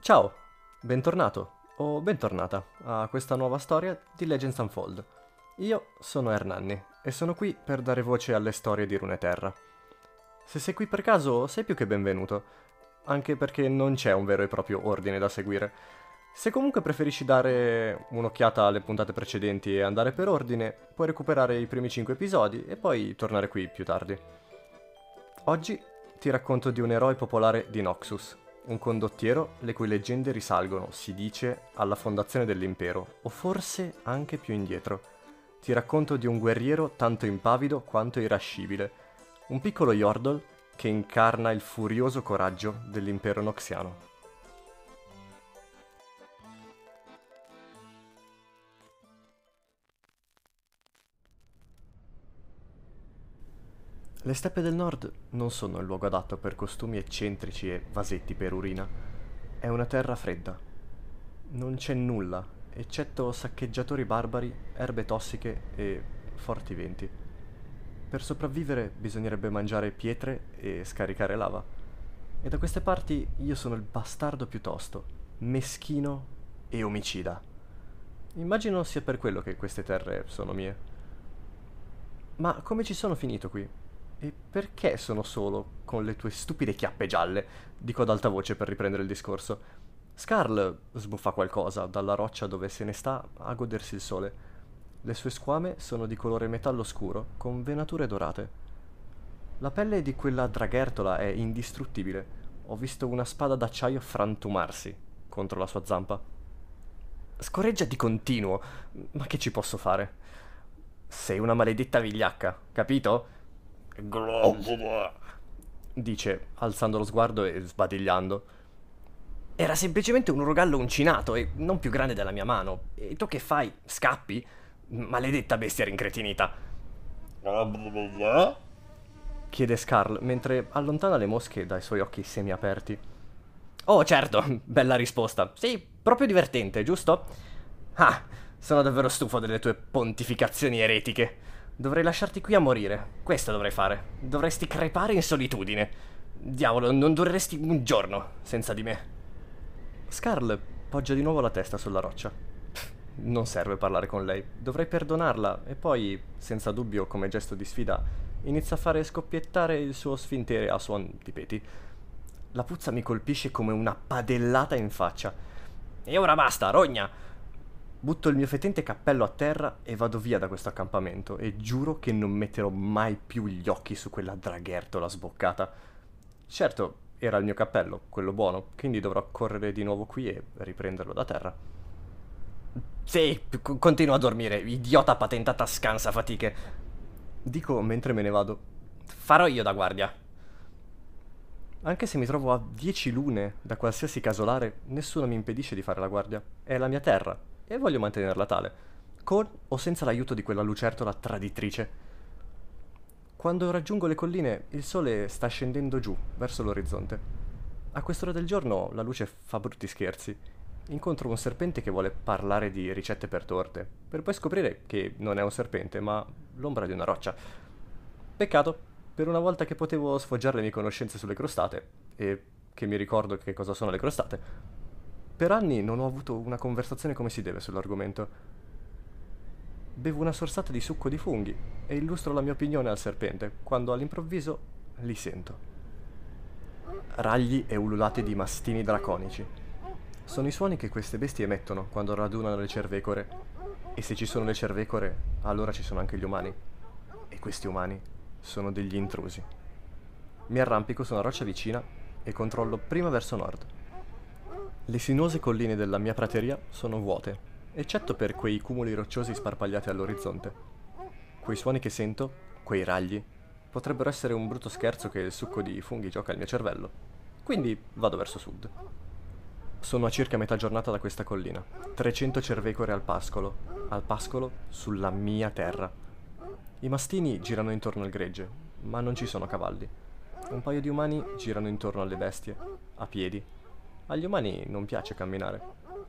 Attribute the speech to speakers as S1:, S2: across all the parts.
S1: Ciao, bentornato o bentornata a questa nuova storia di Legends Unfold. Io sono Hernanni e sono qui per dare voce alle storie di Runeterra. Se sei qui per caso, sei più che benvenuto, anche perché non c'è un vero e proprio ordine da seguire. Se comunque preferisci dare un'occhiata alle puntate precedenti e andare per ordine, puoi recuperare i primi 5 episodi e poi tornare qui più tardi. Oggi ti racconto di un eroe popolare di Noxus, un condottiero le cui leggende risalgono, si dice, alla fondazione dell'impero, o forse anche più indietro. Ti racconto di un guerriero tanto impavido quanto irascibile, un piccolo Yordle che incarna il furioso coraggio dell'impero noxiano. Le steppe del nord non sono il luogo adatto per costumi eccentrici e vasetti per urina. È una terra fredda. Non c'è nulla, eccetto saccheggiatori barbari, erbe tossiche e forti venti. Per sopravvivere bisognerebbe mangiare pietre e scaricare lava. E da queste parti io sono il bastardo piuttosto, meschino e omicida. Immagino sia per quello che queste terre sono mie. Ma come ci sono finito qui? E perché sono solo con le tue stupide chiappe gialle? Dico ad alta voce per riprendere il discorso. Scarl sbuffa qualcosa dalla roccia dove se ne sta a godersi il sole. Le sue squame sono di colore metallo scuro, con venature dorate. La pelle di quella draghertola è indistruttibile. Ho visto una spada d'acciaio frantumarsi contro la sua zampa. Scorreggia di continuo, ma che ci posso fare? Sei una maledetta vigliacca, capito? Dice, alzando lo sguardo e sbadigliando. Era semplicemente un rogallo uncinato e non più grande della mia mano. E tu che fai? Scappi? Maledetta bestia rincretinita. Chiede Scarl mentre allontana le mosche dai suoi occhi semiaperti. Oh, certo, bella risposta. Sì, proprio divertente, giusto? Ah, sono davvero stufo delle tue pontificazioni eretiche. Dovrei lasciarti qui a morire. Questo dovrei fare. Dovresti crepare in solitudine. Diavolo, non dureresti un giorno senza di me. Scarl poggia di nuovo la testa sulla roccia. Non serve parlare con lei. Dovrei perdonarla e poi, senza dubbio, come gesto di sfida, inizia a fare scoppiettare il suo sfintere a suon di peti. La puzza mi colpisce come una padellata in faccia. E ora basta, rogna! Butto il mio fetente cappello a terra e vado via da questo accampamento e giuro che non metterò mai più gli occhi su quella draghertola sboccata. Certo, era il mio cappello, quello buono, quindi dovrò correre di nuovo qui e riprenderlo da terra. Sì, c- continua a dormire, idiota patentata scansa fatiche. Dico mentre me ne vado. Farò io da guardia. Anche se mi trovo a dieci lune da qualsiasi casolare, nessuno mi impedisce di fare la guardia. È la mia terra, e voglio mantenerla tale, con o senza l'aiuto di quella lucertola traditrice. Quando raggiungo le colline, il sole sta scendendo giù, verso l'orizzonte. A quest'ora del giorno la luce fa brutti scherzi. Incontro un serpente che vuole parlare di ricette per torte, per poi scoprire che non è un serpente, ma l'ombra di una roccia. Peccato, per una volta che potevo sfoggiare le mie conoscenze sulle crostate, e che mi ricordo che cosa sono le crostate, per anni non ho avuto una conversazione come si deve sull'argomento. Bevo una sorsata di succo di funghi e illustro la mia opinione al serpente, quando all'improvviso li sento. Ragli e ululati di mastini draconici. Sono i suoni che queste bestie emettono quando radunano le cervecore. E se ci sono le cervecore, allora ci sono anche gli umani. E questi umani sono degli intrusi. Mi arrampico su una roccia vicina e controllo prima verso nord. Le sinuose colline della mia prateria sono vuote, eccetto per quei cumuli rocciosi sparpagliati all'orizzonte. Quei suoni che sento, quei ragli, potrebbero essere un brutto scherzo che il succo di funghi gioca al mio cervello. Quindi vado verso sud. Sono a circa metà giornata da questa collina. 300 cervecore al pascolo, al pascolo sulla mia terra. I mastini girano intorno al gregge, ma non ci sono cavalli. Un paio di umani girano intorno alle bestie, a piedi, agli umani non piace camminare,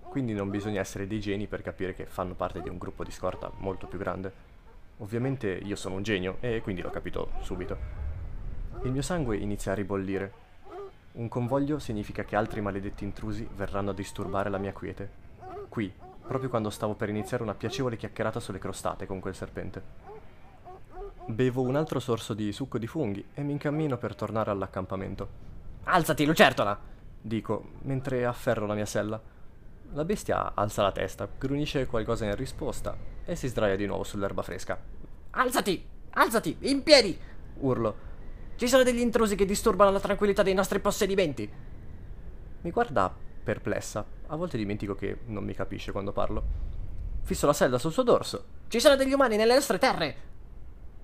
S1: quindi non bisogna essere dei geni per capire che fanno parte di un gruppo di scorta molto più grande. Ovviamente io sono un genio e quindi l'ho capito subito. Il mio sangue inizia a ribollire. Un convoglio significa che altri maledetti intrusi verranno a disturbare la mia quiete. Qui, proprio quando stavo per iniziare una piacevole chiacchierata sulle crostate con quel serpente. Bevo un altro sorso di succo di funghi e mi incammino per tornare all'accampamento. Alzati, lucertola! Dico, mentre afferro la mia sella. La bestia alza la testa, grunisce qualcosa in risposta e si sdraia di nuovo sull'erba fresca. Alzati! Alzati! In piedi! urlo. Ci sono degli intrusi che disturbano la tranquillità dei nostri possedimenti. Mi guarda perplessa. A volte dimentico che non mi capisce quando parlo. Fisso la sella sul suo dorso. Ci sono degli umani nelle nostre terre!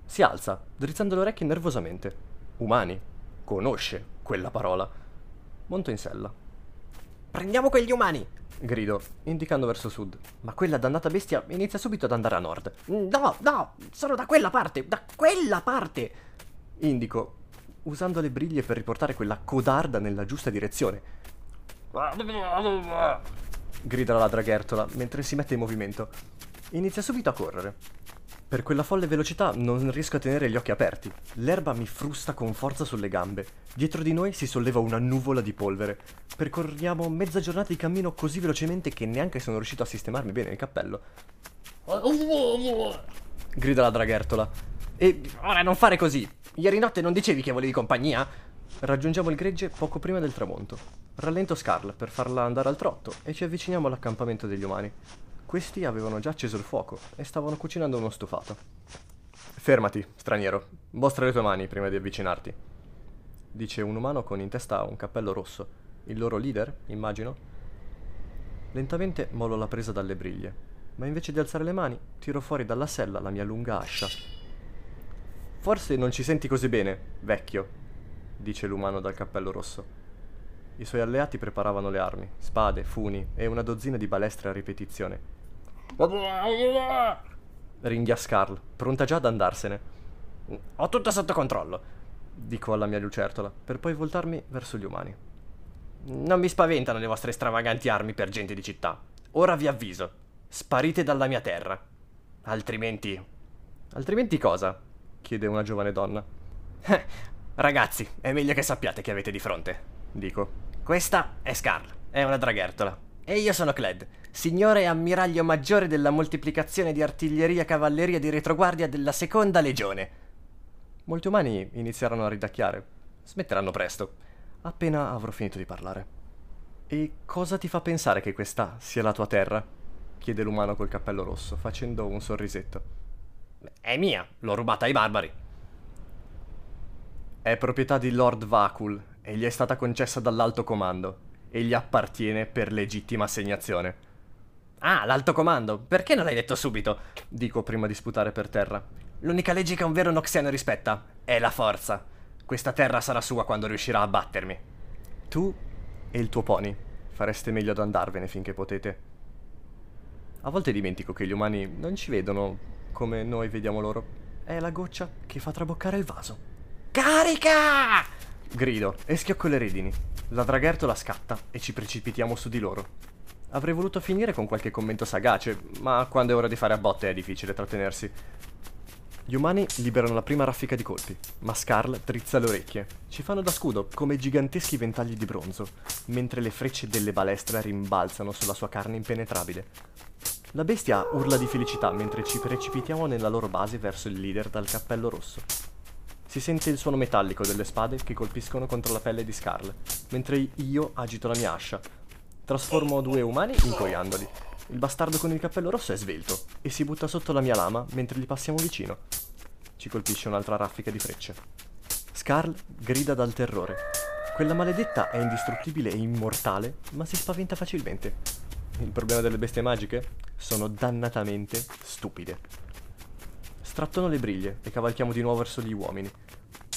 S1: Si alza, drizzando le orecchie nervosamente. Umani. Conosce quella parola. Monto in sella. Prendiamo quegli umani! Grido, indicando verso sud. Ma quella dannata bestia inizia subito ad andare a nord. No, no, sono da quella parte, da quella parte! Indico, usando le briglie per riportare quella codarda nella giusta direzione. Grida la draghertola mentre si mette in movimento. Inizia subito a correre. Per quella folle velocità non riesco a tenere gli occhi aperti. L'erba mi frusta con forza sulle gambe. Dietro di noi si solleva una nuvola di polvere. Percorriamo mezza giornata di cammino così velocemente che neanche sono riuscito a sistemarmi bene il cappello. Grida la draghertola. E ora non fare così. Ieri notte non dicevi che volevi compagnia? Raggiungiamo il gregge poco prima del tramonto. Rallento Scarl per farla andare al trotto e ci avviciniamo all'accampamento degli umani. Questi avevano già acceso il fuoco e stavano cucinando uno stufato. Fermati, straniero. Mostra le tue mani prima di avvicinarti. Dice un umano con in testa un cappello rosso. Il loro leader, immagino. Lentamente mollo la presa dalle briglie, ma invece di alzare le mani, tiro fuori dalla sella la mia lunga ascia. Forse non ci senti così bene, vecchio, dice l'umano dal cappello rosso. I suoi alleati preparavano le armi, spade, funi e una dozzina di balestre a ripetizione. Ringhia Scarl, pronta già ad andarsene. Ho tutto sotto controllo, dico alla mia lucertola, per poi voltarmi verso gli umani. Non mi spaventano le vostre stravaganti armi per gente di città. Ora vi avviso, sparite dalla mia terra. Altrimenti... Altrimenti cosa? chiede una giovane donna. Ragazzi, è meglio che sappiate che avete di fronte, dico. Questa è Scarl, è una draghertola. E io sono Cled, signore ammiraglio maggiore della moltiplicazione di artiglieria cavalleria di retroguardia della seconda legione. Molti umani iniziarono a ridacchiare. Smetteranno presto, appena avrò finito di parlare. E cosa ti fa pensare che questa sia la tua terra? chiede l'umano col cappello rosso, facendo un sorrisetto. È mia, l'ho rubata ai barbari. È proprietà di Lord Vakul e gli è stata concessa dall'alto comando e gli appartiene per legittima assegnazione. Ah, l'alto comando, perché non l'hai detto subito? Dico prima di sputare per terra. L'unica legge che un vero noxiano rispetta è la forza. Questa terra sarà sua quando riuscirà a battermi. Tu e il tuo pony fareste meglio ad andarvene finché potete. A volte dimentico che gli umani non ci vedono come noi vediamo loro. È la goccia che fa traboccare il vaso. Carica! Grido e schiocco le redini. La draghertola scatta e ci precipitiamo su di loro. Avrei voluto finire con qualche commento sagace, ma quando è ora di fare a botte è difficile trattenersi. Gli umani liberano la prima raffica di colpi, ma Scarl trizza le orecchie. Ci fanno da scudo, come giganteschi ventagli di bronzo, mentre le frecce delle balestre rimbalzano sulla sua carne impenetrabile. La bestia urla di felicità mentre ci precipitiamo nella loro base verso il leader dal cappello rosso. Si sente il suono metallico delle spade che colpiscono contro la pelle di Scarl, mentre io agito la mia ascia. Trasformo due umani incoiandoli. Il bastardo con il cappello rosso è svelto e si butta sotto la mia lama mentre gli passiamo vicino. Ci colpisce un'altra raffica di frecce. Scarl grida dal terrore. Quella maledetta è indistruttibile e immortale, ma si spaventa facilmente. Il problema delle bestie magiche? Sono dannatamente stupide. Strattono le briglie e cavalchiamo di nuovo verso gli uomini.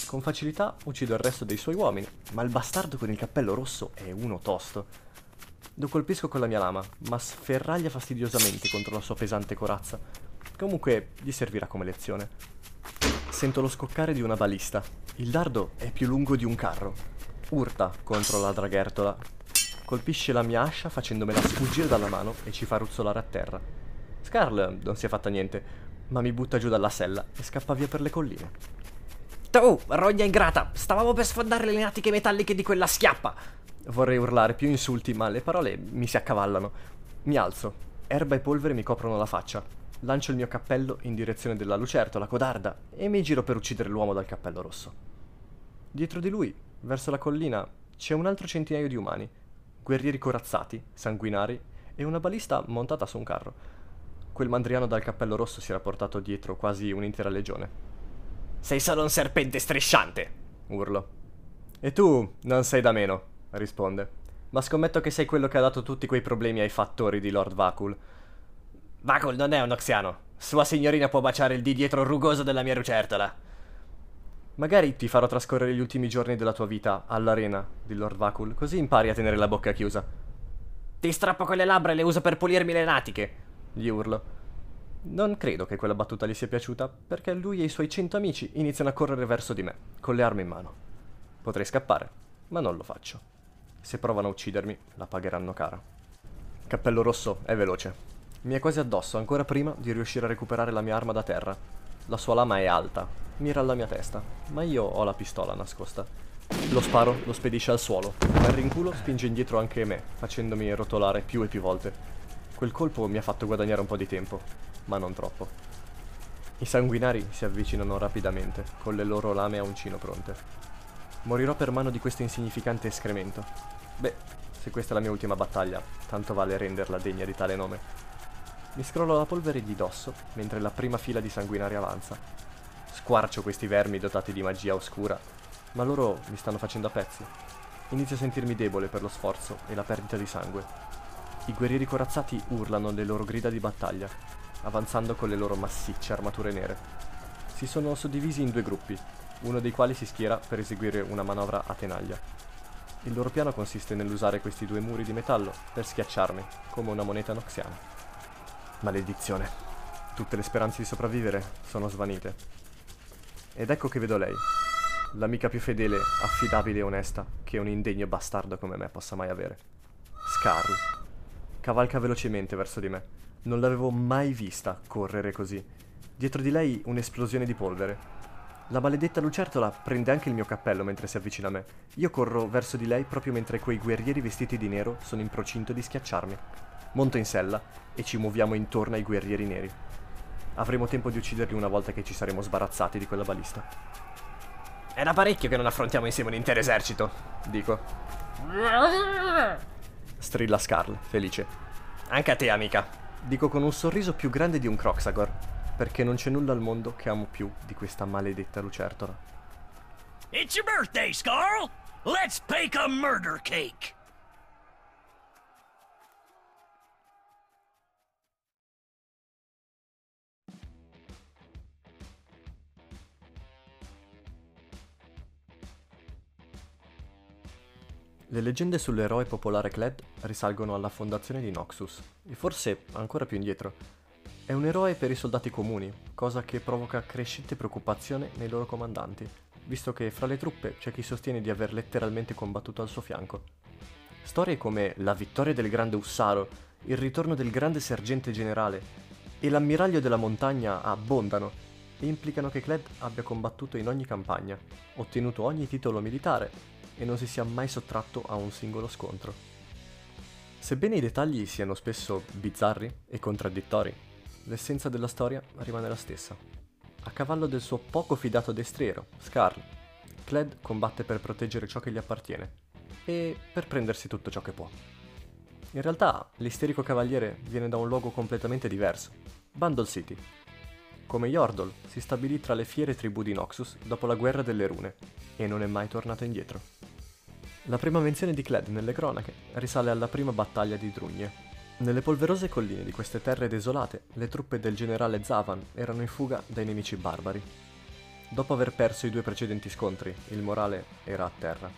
S1: Con facilità uccido il resto dei suoi uomini, ma il bastardo con il cappello rosso è uno tosto. Lo colpisco con la mia lama, ma sferraglia fastidiosamente contro la sua pesante corazza. Comunque gli servirà come lezione. Sento lo scoccare di una balista. Il dardo è più lungo di un carro. Urta contro la draghertola. Colpisce la mia ascia facendomela sfuggire dalla mano e ci fa ruzzolare a terra. Scarl non si è fatta niente, ma mi butta giù dalla sella e scappa via per le colline. Tu, rogna ingrata, stavamo per sfondare le natiche metalliche di quella schiappa! Vorrei urlare più insulti, ma le parole mi si accavallano. Mi alzo, erba e polvere mi coprono la faccia. Lancio il mio cappello in direzione della lucertola codarda e mi giro per uccidere l'uomo dal cappello rosso. Dietro di lui, verso la collina, c'è un altro centinaio di umani, guerrieri corazzati, sanguinari e una balista montata su un carro. Quel mandriano dal cappello rosso si era portato dietro quasi un'intera legione. Sei solo un serpente strisciante, urlo. E tu non sei da meno, risponde. Ma scommetto che sei quello che ha dato tutti quei problemi ai fattori di Lord Vakul. Vakul non è un oxiano. Sua signorina può baciare il di dietro rugoso della mia lucertola. Magari ti farò trascorrere gli ultimi giorni della tua vita all'arena di Lord Vakul, così impari a tenere la bocca chiusa. Ti strappo quelle labbra e le uso per pulirmi le natiche, gli urlo. Non credo che quella battuta gli sia piaciuta, perché lui e i suoi cento amici iniziano a correre verso di me, con le armi in mano. Potrei scappare, ma non lo faccio. Se provano a uccidermi, la pagheranno cara. Cappello rosso è veloce. Mi è quasi addosso ancora prima di riuscire a recuperare la mia arma da terra. La sua lama è alta, mira alla mia testa, ma io ho la pistola nascosta. Lo sparo lo spedisce al suolo, ma il rinculo spinge indietro anche me, facendomi rotolare più e più volte. Quel colpo mi ha fatto guadagnare un po' di tempo, ma non troppo. I sanguinari si avvicinano rapidamente, con le loro lame a uncino pronte. Morirò per mano di questo insignificante escremento. Beh, se questa è la mia ultima battaglia, tanto vale renderla degna di tale nome. Mi scrollo la polvere di dosso, mentre la prima fila di sanguinari avanza. Squarcio questi vermi dotati di magia oscura, ma loro mi stanno facendo a pezzi. Inizio a sentirmi debole per lo sforzo e la perdita di sangue. I guerrieri corazzati urlano le loro grida di battaglia, avanzando con le loro massicce armature nere. Si sono suddivisi in due gruppi, uno dei quali si schiera per eseguire una manovra a tenaglia. Il loro piano consiste nell'usare questi due muri di metallo per schiacciarmi, come una moneta noxiana. Maledizione. Tutte le speranze di sopravvivere sono svanite. Ed ecco che vedo lei, l'amica più fedele, affidabile e onesta che un indegno bastardo come me possa mai avere. Scarl. Cavalca velocemente verso di me non l'avevo mai vista correre così. Dietro di lei un'esplosione di polvere. La maledetta lucertola prende anche il mio cappello mentre si avvicina a me. Io corro verso di lei proprio mentre quei guerrieri vestiti di nero sono in procinto di schiacciarmi. Monto in sella e ci muoviamo intorno ai guerrieri neri. Avremo tempo di ucciderli una volta che ci saremo sbarazzati di quella balista. È da parecchio che non affrontiamo insieme un intero esercito, dico. Strilla Scarl, felice. Anche a te, amica. Dico con un sorriso più grande di un Croxagor, perché non c'è nulla al mondo che amo più di questa maledetta lucertola.
S2: It's your birthday, Scarl! Let's bake a murder cake!
S1: Le leggende sull'eroe popolare Kled risalgono alla fondazione di Noxus, e forse ancora più indietro. È un eroe per i soldati comuni, cosa che provoca crescente preoccupazione nei loro comandanti, visto che fra le truppe c'è chi sostiene di aver letteralmente combattuto al suo fianco. Storie come la vittoria del grande Ussaro, il ritorno del grande sergente generale e l'ammiraglio della montagna abbondano e implicano che Kled abbia combattuto in ogni campagna, ottenuto ogni titolo militare e non si sia mai sottratto a un singolo scontro. Sebbene i dettagli siano spesso bizzarri e contraddittori, l'essenza della storia rimane la stessa. A cavallo del suo poco fidato destriero, Scarl, Cled combatte per proteggere ciò che gli appartiene e per prendersi tutto ciò che può. In realtà, l'isterico cavaliere viene da un luogo completamente diverso, Bundle City. Come Yordle, si stabilì tra le fiere tribù di Noxus dopo la guerra delle rune e non è mai tornato indietro. La prima menzione di Cled nelle cronache risale alla prima battaglia di Drugne. Nelle polverose colline di queste terre desolate, le truppe del generale Zavan erano in fuga dai nemici barbari. Dopo aver perso i due precedenti scontri, il morale era a terra.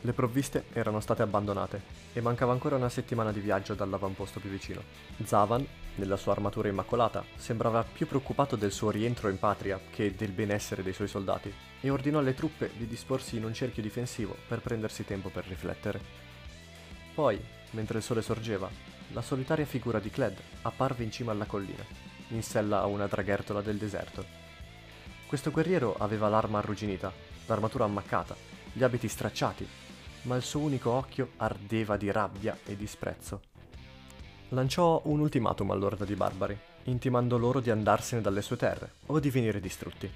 S1: Le provviste erano state abbandonate e mancava ancora una settimana di viaggio dall'avamposto più vicino. Zavan, nella sua armatura immacolata, sembrava più preoccupato del suo rientro in patria che del benessere dei suoi soldati e ordinò alle truppe di disporsi in un cerchio difensivo per prendersi tempo per riflettere. Poi, mentre il sole sorgeva, la solitaria figura di Cled apparve in cima alla collina, in sella a una draghertola del deserto. Questo guerriero aveva l'arma arrugginita, l'armatura ammaccata, gli abiti stracciati, ma il suo unico occhio ardeva di rabbia e disprezzo. Lanciò un ultimatum all'orda di barbari, intimando loro di andarsene dalle sue terre o di venire distrutti.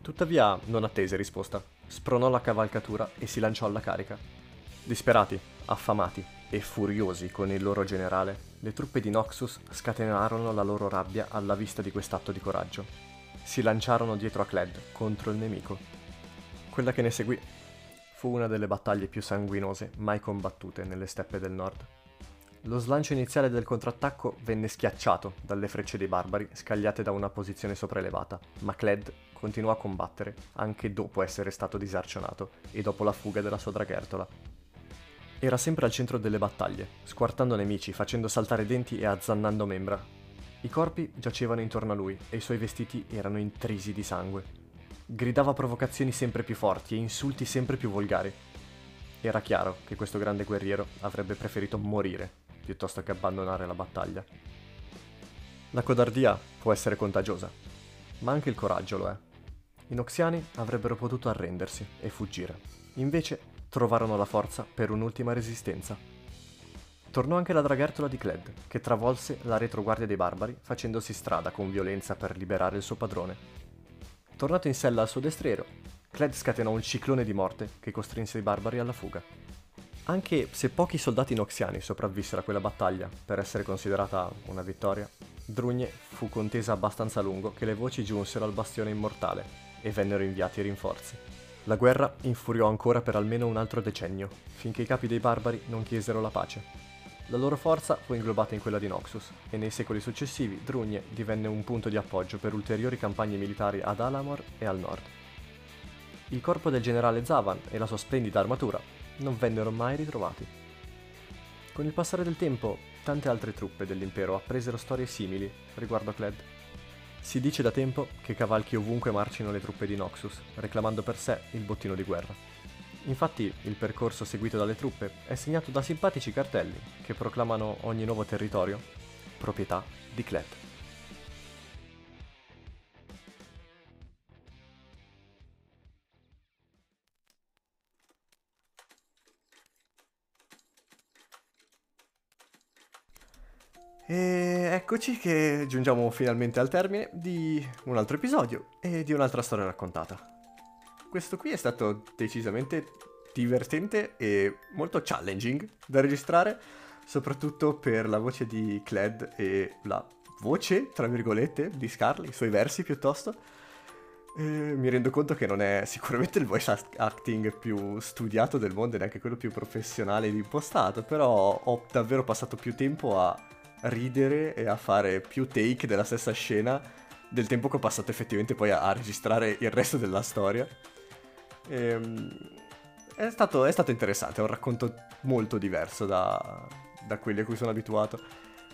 S1: Tuttavia non attese risposta, spronò la cavalcatura e si lanciò alla carica. Disperati, affamati e furiosi con il loro generale, le truppe di Noxus scatenarono la loro rabbia alla vista di quest'atto di coraggio. Si lanciarono dietro a Cled contro il nemico. Quella che ne seguì fu una delle battaglie più sanguinose mai combattute nelle steppe del nord. Lo slancio iniziale del contrattacco venne schiacciato dalle frecce dei barbari scagliate da una posizione sopraelevata, ma Cled continuò a combattere anche dopo essere stato disarcionato e dopo la fuga della sua draghertola. Era sempre al centro delle battaglie, squartando nemici, facendo saltare denti e azzannando membra. I corpi giacevano intorno a lui e i suoi vestiti erano intrisi di sangue. Gridava provocazioni sempre più forti e insulti sempre più volgari. Era chiaro che questo grande guerriero avrebbe preferito morire piuttosto che abbandonare la battaglia. La codardia può essere contagiosa, ma anche il coraggio lo è. I Noxiani avrebbero potuto arrendersi e fuggire. Invece trovarono la forza per un'ultima resistenza. Tornò anche la draghertola di Cled, che travolse la retroguardia dei barbari facendosi strada con violenza per liberare il suo padrone. Tornato in sella al suo destriero, Cled scatenò un ciclone di morte che costrinse i barbari alla fuga. Anche se pochi soldati noxiani sopravvissero a quella battaglia per essere considerata una vittoria, Drugne fu contesa abbastanza a lungo che le voci giunsero al bastione immortale e vennero inviati rinforzi. La guerra infuriò ancora per almeno un altro decennio, finché i capi dei barbari non chiesero la pace. La loro forza fu inglobata in quella di Noxus e nei secoli successivi Drugne divenne un punto di appoggio per ulteriori campagne militari ad Alamor e al nord. Il corpo del generale Zavan e la sua splendida armatura non vennero mai ritrovati. Con il passare del tempo, tante altre truppe dell'impero appresero storie simili riguardo a Cled. Si dice da tempo che cavalchi ovunque marcino le truppe di Noxus, reclamando per sé il bottino di guerra. Infatti, il percorso seguito dalle truppe è segnato da simpatici cartelli che proclamano ogni nuovo territorio proprietà di Cled. Eccoci che giungiamo finalmente al termine di un altro episodio e di un'altra storia raccontata. Questo qui è stato decisamente divertente e molto challenging da registrare, soprattutto per la voce di Cled e la voce, tra virgolette, di Scarly, i suoi versi piuttosto. E mi rendo conto che non è sicuramente il voice acting più studiato del mondo e neanche quello più professionale ed impostato, però ho davvero passato più tempo a ridere e a fare più take della stessa scena del tempo che ho passato effettivamente poi a, a registrare il resto della storia. Ehm, è, stato, è, stato, interessante, è un racconto molto diverso da, da quelli a cui sono abituato.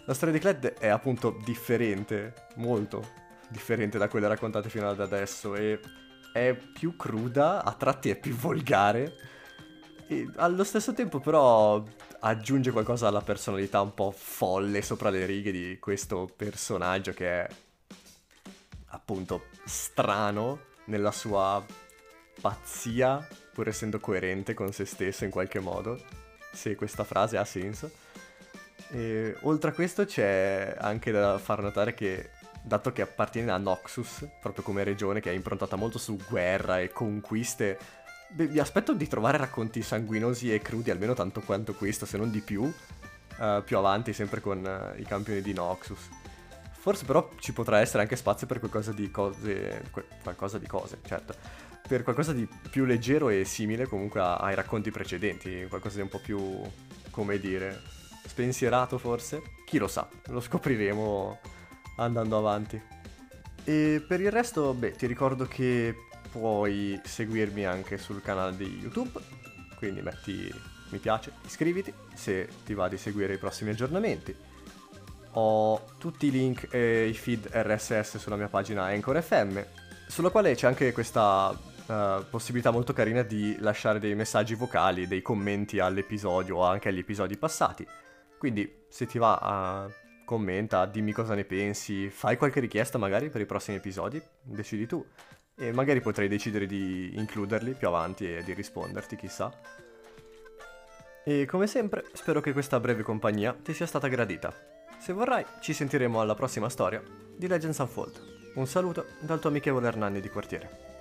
S1: La storia di Cled è appunto differente, molto differente da quelle raccontate fino ad adesso e è più cruda, a tratti è più volgare e allo stesso tempo però aggiunge qualcosa alla personalità un po' folle sopra le righe di questo personaggio che è appunto strano nella sua pazzia, pur essendo coerente con se stesso in qualche modo, se questa frase ha senso. E oltre a questo c'è anche da far notare che, dato che appartiene a Noxus, proprio come regione che è improntata molto su guerra e conquiste Beh, mi aspetto di trovare racconti sanguinosi e crudi, almeno tanto quanto questo, se non di più, uh, più avanti, sempre con uh, i campioni di Noxus. Forse però ci potrà essere anche spazio per qualcosa di cose... Que- qualcosa di cose, certo. Per qualcosa di più leggero e simile comunque ai racconti precedenti, qualcosa di un po' più, come dire, spensierato forse? Chi lo sa, lo scopriremo andando avanti. E per il resto, beh, ti ricordo che puoi seguirmi anche sul canale di YouTube, quindi metti mi piace, iscriviti se ti va di seguire i prossimi aggiornamenti. Ho tutti i link e i feed RSS sulla mia pagina Anchor FM, sulla quale c'è anche questa uh, possibilità molto carina di lasciare dei messaggi vocali, dei commenti all'episodio o anche agli episodi passati. Quindi se ti va, uh, commenta, dimmi cosa ne pensi, fai qualche richiesta magari per i prossimi episodi, decidi tu. E magari potrei decidere di includerli più avanti e di risponderti, chissà. E come sempre, spero che questa breve compagnia ti sia stata gradita. Se vorrai, ci sentiremo alla prossima storia di Legends Unfold. Un saluto dal tuo amichevole Hernani di quartiere.